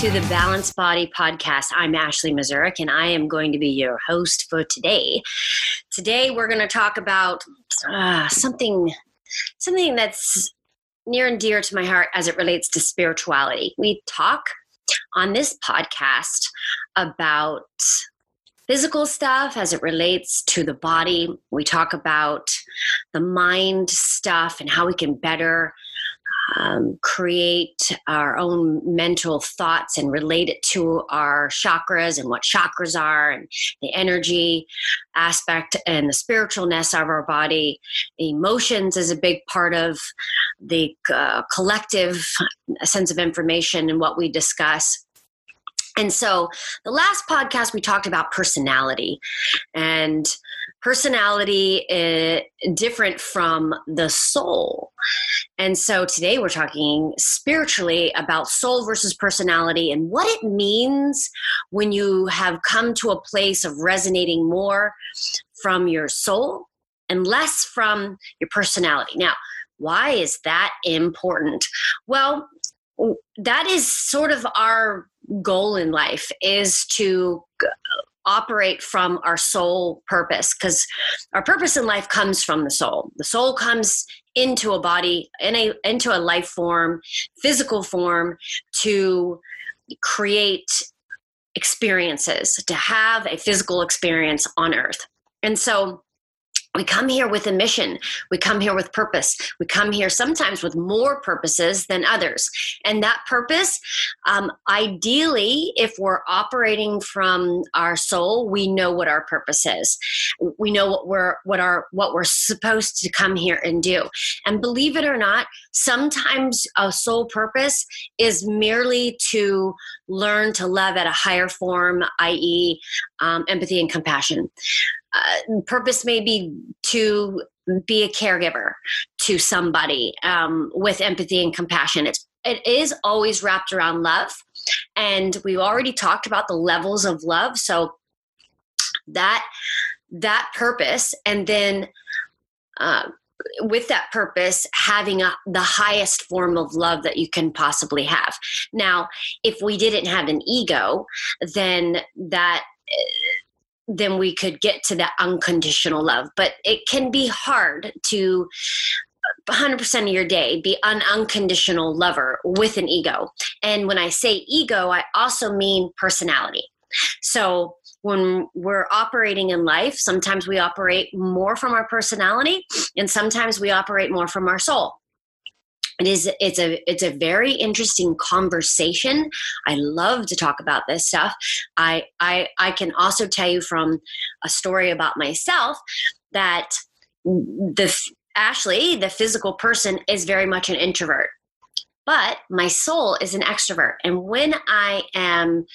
to the Balanced Body Podcast. I'm Ashley Mazurik, and I am going to be your host for today. Today, we're going to talk about uh, something, something that's near and dear to my heart as it relates to spirituality. We talk on this podcast about physical stuff as it relates to the body. We talk about the mind stuff and how we can better um, create our own mental thoughts and relate it to our chakras and what chakras are and the energy aspect and the spiritualness of our body. Emotions is a big part of the uh, collective sense of information and what we discuss. And so the last podcast we talked about personality and personality is different from the soul. And so today we're talking spiritually about soul versus personality and what it means when you have come to a place of resonating more from your soul and less from your personality. Now, why is that important? Well, that is sort of our goal in life is to operate from our soul purpose because our purpose in life comes from the soul. The soul comes into a body in a into a life form physical form to create experiences to have a physical experience on earth. And so we come here with a mission. We come here with purpose. We come here sometimes with more purposes than others. And that purpose, um, ideally, if we're operating from our soul, we know what our purpose is. We know what we're what our what we're supposed to come here and do. And believe it or not, sometimes a soul purpose is merely to learn to love at a higher form, i.e., um, empathy and compassion uh, purpose may be to be a caregiver to somebody um, with empathy and compassion. It's it is always wrapped around love, and we've already talked about the levels of love. So that that purpose, and then. Uh, with that purpose having a, the highest form of love that you can possibly have now if we didn't have an ego then that then we could get to that unconditional love. But it can be hard to 100% of your day be an unconditional lover with an ego. And when I say ego, I also mean personality. So when we're operating in life, sometimes we operate more from our personality and sometimes we operate more from our soul it is it's a it's a very interesting conversation. I love to talk about this stuff. I i i can also tell you from a story about myself that the ashley the physical person is very much an introvert. But my soul is an extrovert. And when i am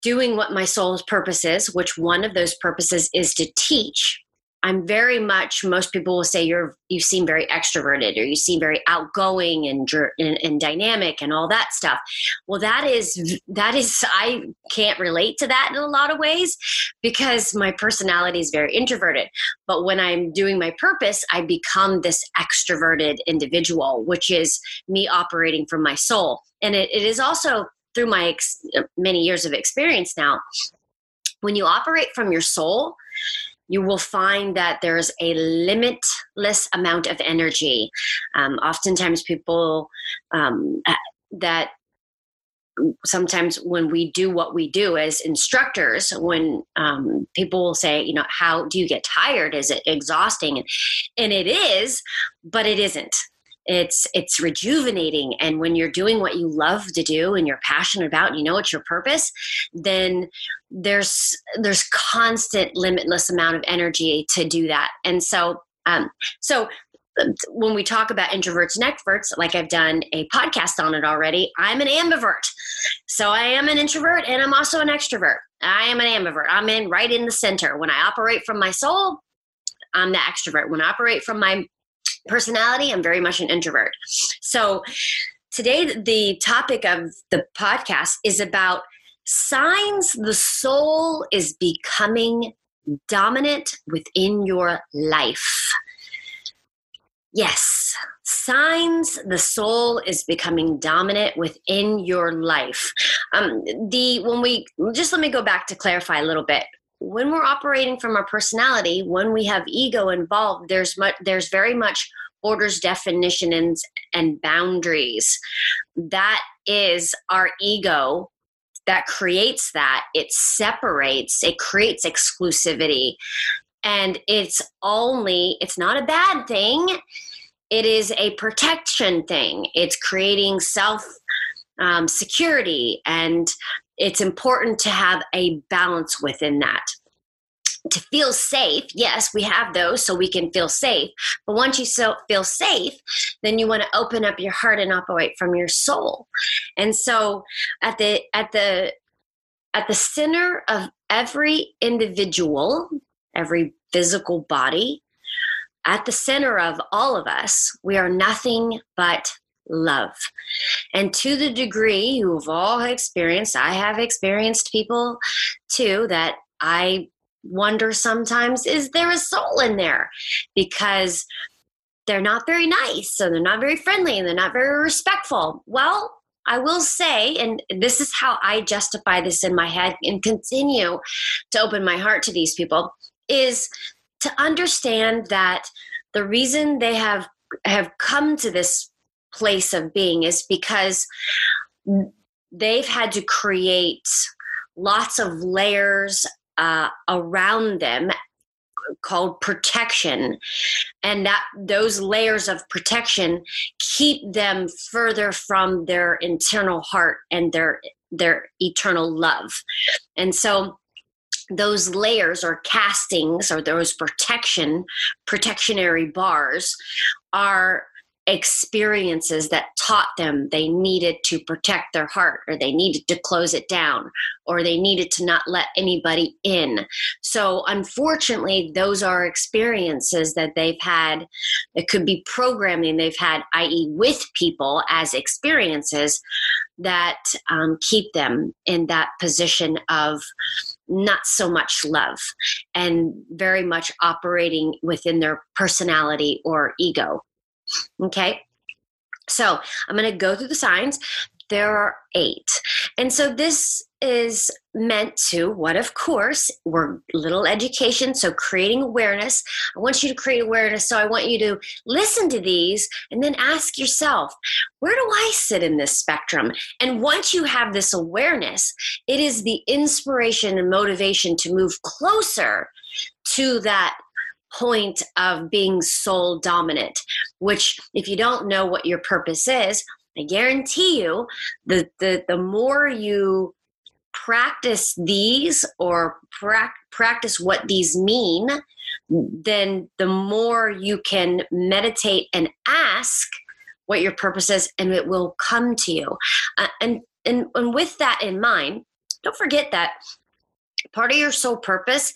doing what my soul's purpose is which one of those purposes is to teach I'm very much. Most people will say you're you seem very extroverted or you seem very outgoing and, and, and dynamic and all that stuff. Well, that is that is I can't relate to that in a lot of ways because my personality is very introverted. But when I'm doing my purpose, I become this extroverted individual, which is me operating from my soul. And it, it is also through my ex, many years of experience now. When you operate from your soul, you will find that there's a limitless amount of energy. Um, oftentimes, people um, that sometimes when we do what we do as instructors when um, people will say you know how do you get tired? Is it exhausting? And it is but it isn't it's it's rejuvenating and when you're doing what you love to do and you're passionate about and you know it's your purpose then there's there's constant limitless amount of energy to do that and so um so um, when we talk about introverts and extroverts, like I've done a podcast on it already, I'm an ambivert. So I am an introvert and I'm also an extrovert. I am an ambivert. I'm in right in the center. When I operate from my soul, I'm the extrovert. When I operate from my personality, I'm very much an introvert. So today, the topic of the podcast is about signs the soul is becoming dominant within your life. Yes, signs the soul is becoming dominant within your life. Um, the when we just let me go back to clarify a little bit. When we're operating from our personality, when we have ego involved, there's much, there's very much orders, definitions, and boundaries. That is our ego that creates that. It separates. It creates exclusivity and it's only it's not a bad thing it is a protection thing it's creating self um, security and it's important to have a balance within that to feel safe yes we have those so we can feel safe but once you so feel safe then you want to open up your heart and operate from your soul and so at the at the at the center of every individual every physical body, at the center of all of us, we are nothing but love. And to the degree you've all experienced, I have experienced people too that I wonder sometimes is there a soul in there? Because they're not very nice so they're not very friendly and they're not very respectful. Well, I will say, and this is how I justify this in my head and continue to open my heart to these people is to understand that the reason they have have come to this place of being is because they've had to create lots of layers uh, around them called protection. And that those layers of protection keep them further from their internal heart and their their eternal love. And so those layers or castings or those protection protectionary bars are experiences that taught them they needed to protect their heart or they needed to close it down or they needed to not let anybody in. So, unfortunately, those are experiences that they've had. It could be programming they've had, i.e., with people as experiences that um, keep them in that position of not so much love and very much operating within their personality or ego. Okay. So I'm going to go through the signs. There are eight. And so this is meant to what of course we're little education so creating awareness i want you to create awareness so i want you to listen to these and then ask yourself where do i sit in this spectrum and once you have this awareness it is the inspiration and motivation to move closer to that point of being soul dominant which if you don't know what your purpose is I guarantee you the, the the more you practice these or pra- practice what these mean, then the more you can meditate and ask what your purpose is, and it will come to you. Uh, and, and, and with that in mind, don't forget that part of your soul purpose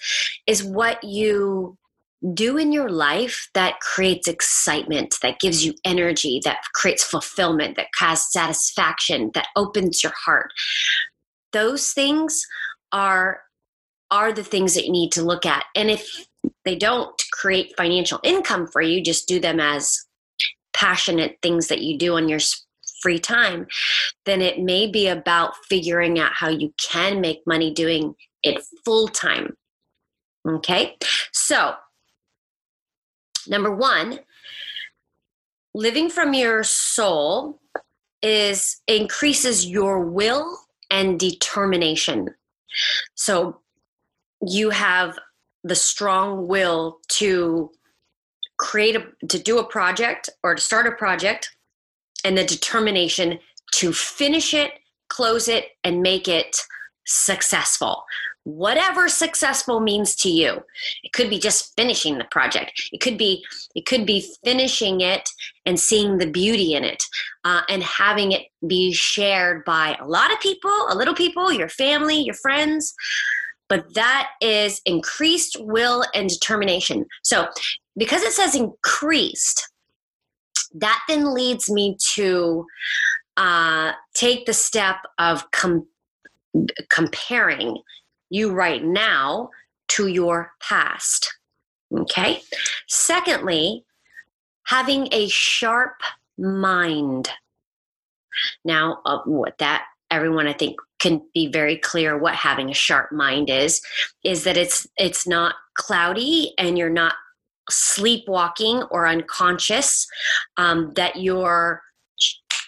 is what you do in your life that creates excitement, that gives you energy, that creates fulfillment, that has satisfaction, that opens your heart. Those things are are the things that you need to look at. And if they don't create financial income for you just do them as passionate things that you do on your free time then it may be about figuring out how you can make money doing it full time. Okay? So number 1 living from your soul is increases your will and determination. So you have the strong will to create a to do a project or to start a project and the determination to finish it, close it and make it successful whatever successful means to you. It could be just finishing the project. It could be it could be finishing it and seeing the beauty in it uh, and having it be shared by a lot of people a little people your family your friends. But that is increased will and determination. So because it says increased that then leads me to uh, take the step of com- comparing you right now to your past. Okay. Secondly, having a sharp mind. Now, uh, what that everyone I think can be very clear what having a sharp mind is is that it's it's not cloudy and you're not sleepwalking or unconscious um, that you're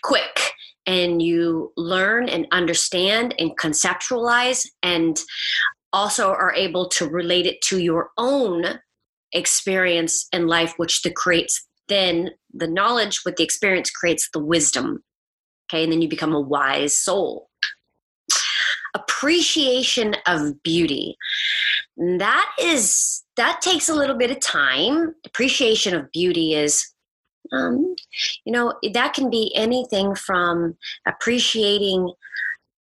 quick and you learn and understand and conceptualize and also are able to relate it to your own experience in life which the creates then the knowledge with the experience creates the wisdom. Okay and then you become a wise soul. Appreciation of beauty. That is that takes a little bit of time. Appreciation of beauty is um, you know that can be anything from appreciating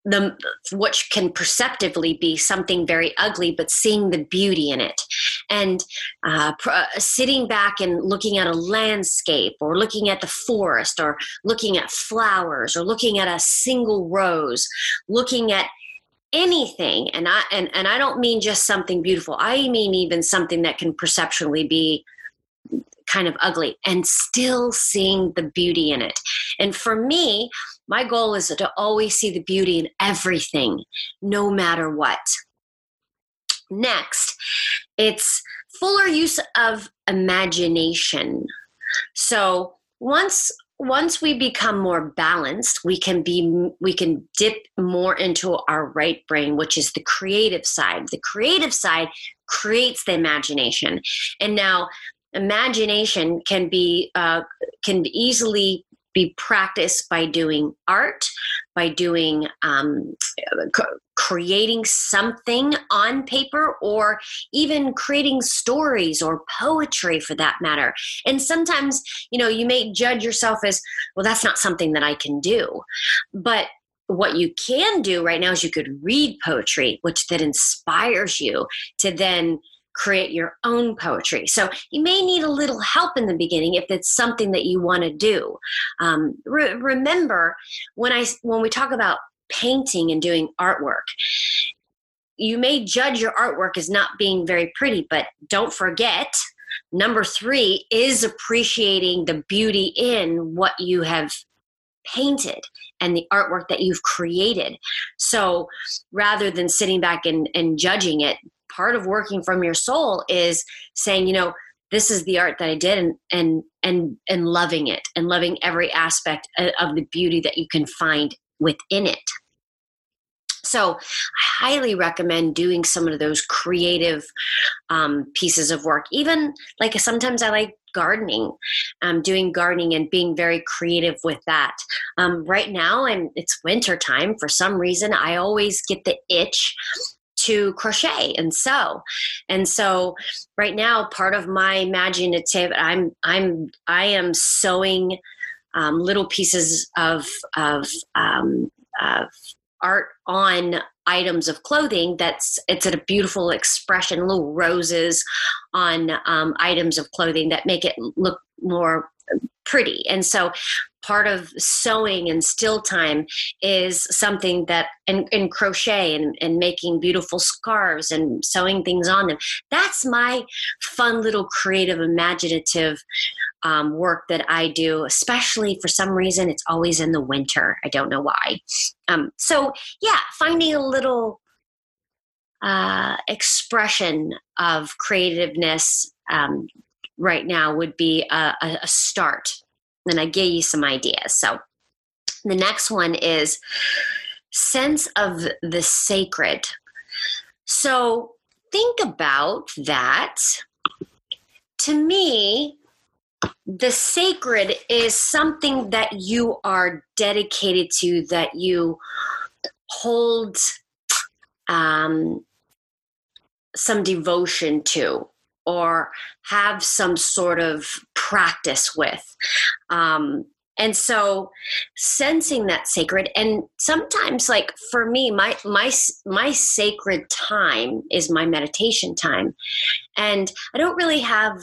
the which can perceptively be something very ugly but seeing the beauty in it. And uh, pr- uh, sitting back and looking at a landscape or looking at the forest or looking at flowers or looking at a single rose looking at anything and i and, and i don't mean just something beautiful. I mean even something that can perceptually be kind of ugly and still seeing the beauty in it. And for me my goal is to always see the beauty in everything no matter what. Next it's fuller use of imagination. So once once we become more balanced we can be we can dip more into our right brain which is the creative side. The creative side creates the imagination. And now imagination can be uh, can easily be practiced by doing art, by doing um, creating something on paper, or even creating stories or poetry for that matter. And sometimes, you know, you may judge yourself as, well, that's not something that I can do. But what you can do right now is you could read poetry, which then inspires you to then create your own poetry. So you may need a little help in the beginning if it's something that you want to do. Um, re- remember when I when we talk about painting and doing artwork. You may judge your artwork as not being very pretty, but don't forget number three is appreciating the beauty in what you have painted and the artwork that you've created. So rather than sitting back and, and judging it, part of working from your soul is saying, you know, this is the art that I did and and and and loving it and loving every aspect of the beauty that you can find within it. So, I highly recommend doing some of those creative um, pieces of work. Even like sometimes I like gardening, um, doing gardening and being very creative with that. Um, right now, and it's winter time. For some reason, I always get the itch to crochet and sew. And so right now part of my imaginative i'm i'm i am sewing um, little pieces of of, um, of art on items of clothing that's it's a beautiful expression little roses on um, items of clothing that make it look more pretty. And so part of sewing and still time is something that and, and crochet and, and making beautiful scarves and sewing things on them. That's my fun little creative imaginative um, work that i do especially for some reason it's always in the winter. I don't know why. Um, so yeah finding a little uh, expression of creativeness um, right now would be a, a start and I give you some ideas. So the next one is sense of the sacred. So think about that. To me, the sacred is something that you are dedicated to, that you hold um, some devotion to or have some sort of practice with. Um, and so sensing that sacred and sometimes like for me my my my sacred time is my meditation time and i don't really have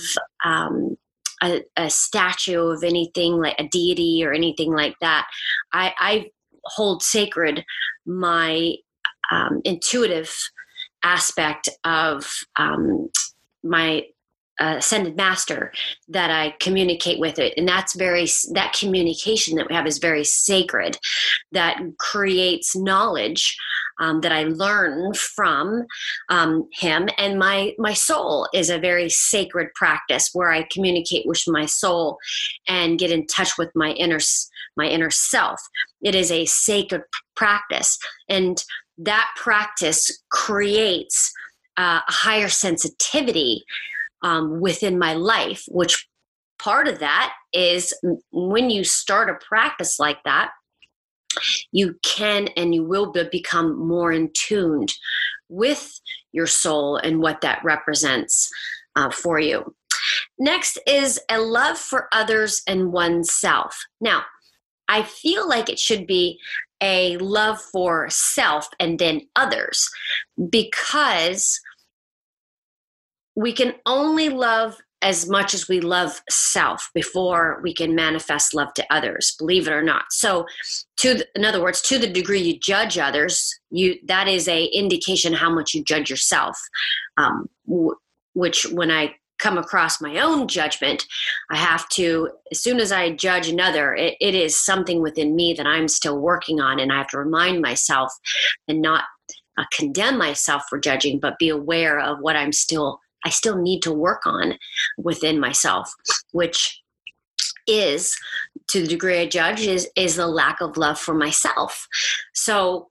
um, a, a, statue of anything like a deity or anything like that i i hold sacred my um, intuitive aspect of um, my uh, ascended master that I communicate with it. And that's very, that communication that we have is very sacred, that creates knowledge um, that I learn from um, him. And my, my soul is a very sacred practice where I communicate with my soul and get in touch with my inner, my inner self. It is a sacred practice. And that practice creates uh, a higher sensitivity um, within my life, which part of that is when you start a practice like that, you can and you will be, become more in tuned with your soul and what that represents uh, for you. Next is a love for others and oneself. Now, I feel like it should be a love for self and then others because we can only love as much as we love self before we can manifest love to others believe it or not. So to the, in other words to the degree you judge others you that is a indication how much you judge yourself. Um, w- which when i come across my own judgment i have to as soon as i judge another it, it is something within me that i'm still working on and i have to remind myself and not uh, condemn myself for judging but be aware of what i'm still I still need to work on within myself, which is to the degree I judge is is the lack of love for myself. So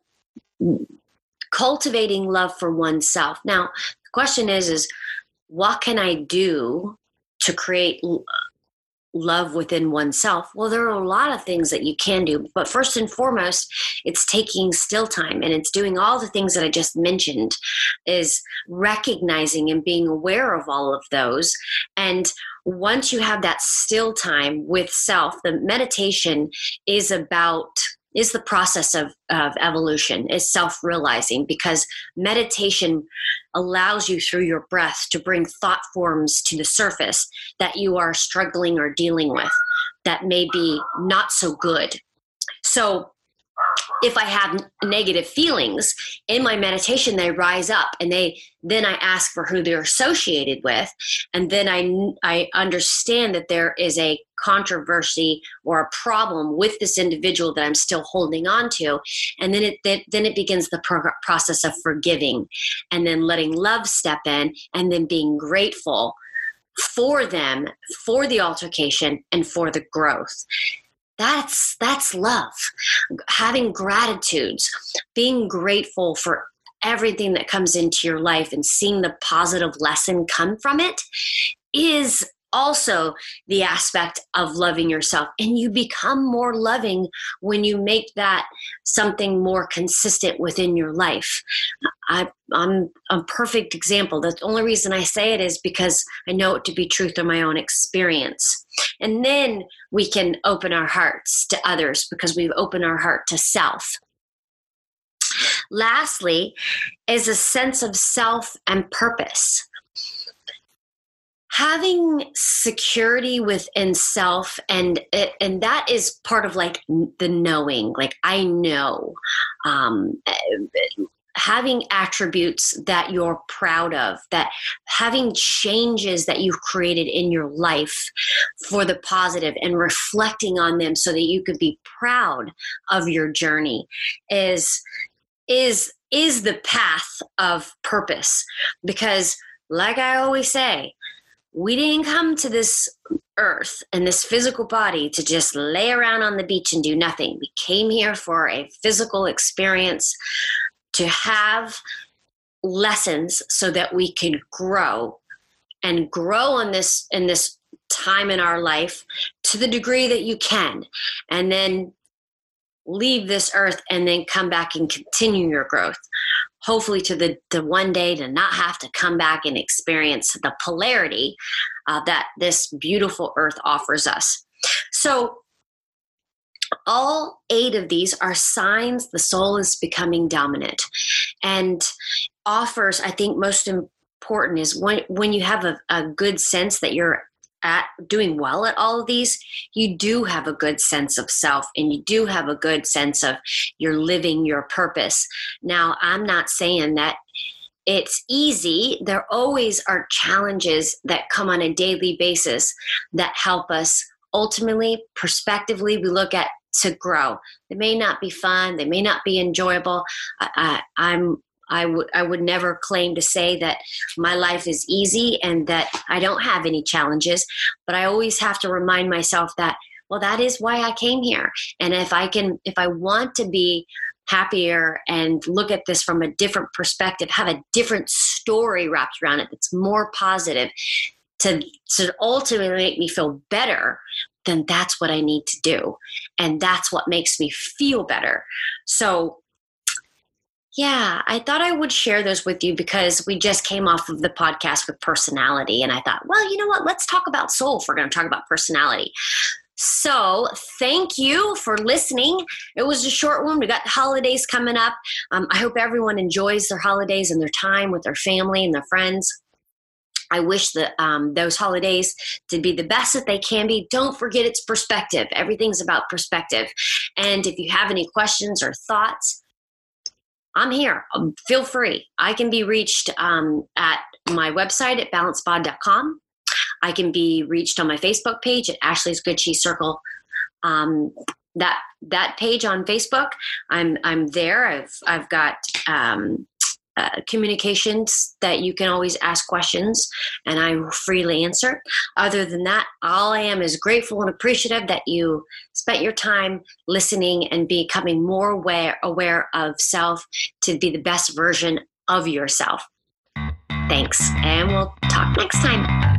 cultivating love for oneself. Now, the question is is what can I do to create love within oneself? Well, there are a lot of things that you can do, but first and foremost, it's taking still time and it's doing all the things that I just mentioned is recognizing and being aware of all of those. And once you have that still time with self, the meditation is about is the process of, of evolution, is self realizing, because meditation allows you through your breath to bring thought forms to the surface that you are struggling or dealing with that may be not so good. So, if I have negative feelings in my meditation, they rise up and they then I ask for who they're associated with. And then I, I understand that there is a controversy or a problem with this individual that I'm still holding on to. And then it, then it begins the pro- process of forgiving and then letting love step in and then being grateful for them, for the altercation, and for the growth that's that's love having gratitudes being grateful for everything that comes into your life and seeing the positive lesson come from it is also the aspect of loving yourself. And you become more loving when you make that something more consistent within your life. I, am a perfect example. The only reason I say it is because I know it to be true through my own experience. And then we can open our hearts to others because we've opened our heart to self. Lastly, is a sense of self and purpose having security within self and and that is part of like the knowing like i know um, having attributes that you're proud of that having changes that you've created in your life for the positive and reflecting on them so that you could be proud of your journey is is is the path of purpose because like i always say we didn't come to this earth and this physical body to just lay around on the beach and do nothing. We came here for a physical experience to have lessons so that we can grow and grow in this in this time in our life to the degree that you can and then leave this earth and then come back and continue your growth. Hopefully to the to one day to not have to come back and experience the polarity uh, that this beautiful earth offers us. So all eight of these are signs the soul is becoming dominant and offers i think most important is when when you have a, a good sense that you're at doing well at all of these, you do have a good sense of self and you do have a good sense of you're living your purpose. Now, I'm not saying that it's easy. There always are challenges that come on a daily basis that help us ultimately, prospectively, we look at to grow. They may not be fun, they may not be enjoyable. I, I, I'm I would I would never claim to say that my life is easy and that I don't have any challenges, but I always have to remind myself that well that is why I came here. And if I can if I want to be happier and look at this from a different perspective, have a different story wrapped around it that's more positive to to ultimately make me feel better, then that's what I need to do. And that's what makes me feel better. So yeah, I thought I would share those with you because we just came off of the podcast with personality. And I thought, well, you know what? Let's talk about soul if we're going to talk about personality. So, thank you for listening. It was a short one. We got the holidays coming up. Um, I hope everyone enjoys their holidays and their time with their family and their friends. I wish that um, those holidays to be the best that they can be. Don't forget it's perspective. Everything's about perspective. And if you have any questions or thoughts, I'm here. Um, feel free. I can be reached um, at my website at balancebod.com. I can be reached on my Facebook page at Ashley's Good Cheese Circle. Um, that that page on Facebook, I'm I'm there. I've I've got um, uh, communications that you can always ask questions and I freely answer. Other than that, all I am is grateful and appreciative that you spent your time listening and becoming more aware, aware of self to be the best version of yourself. Thanks, and we'll talk next time.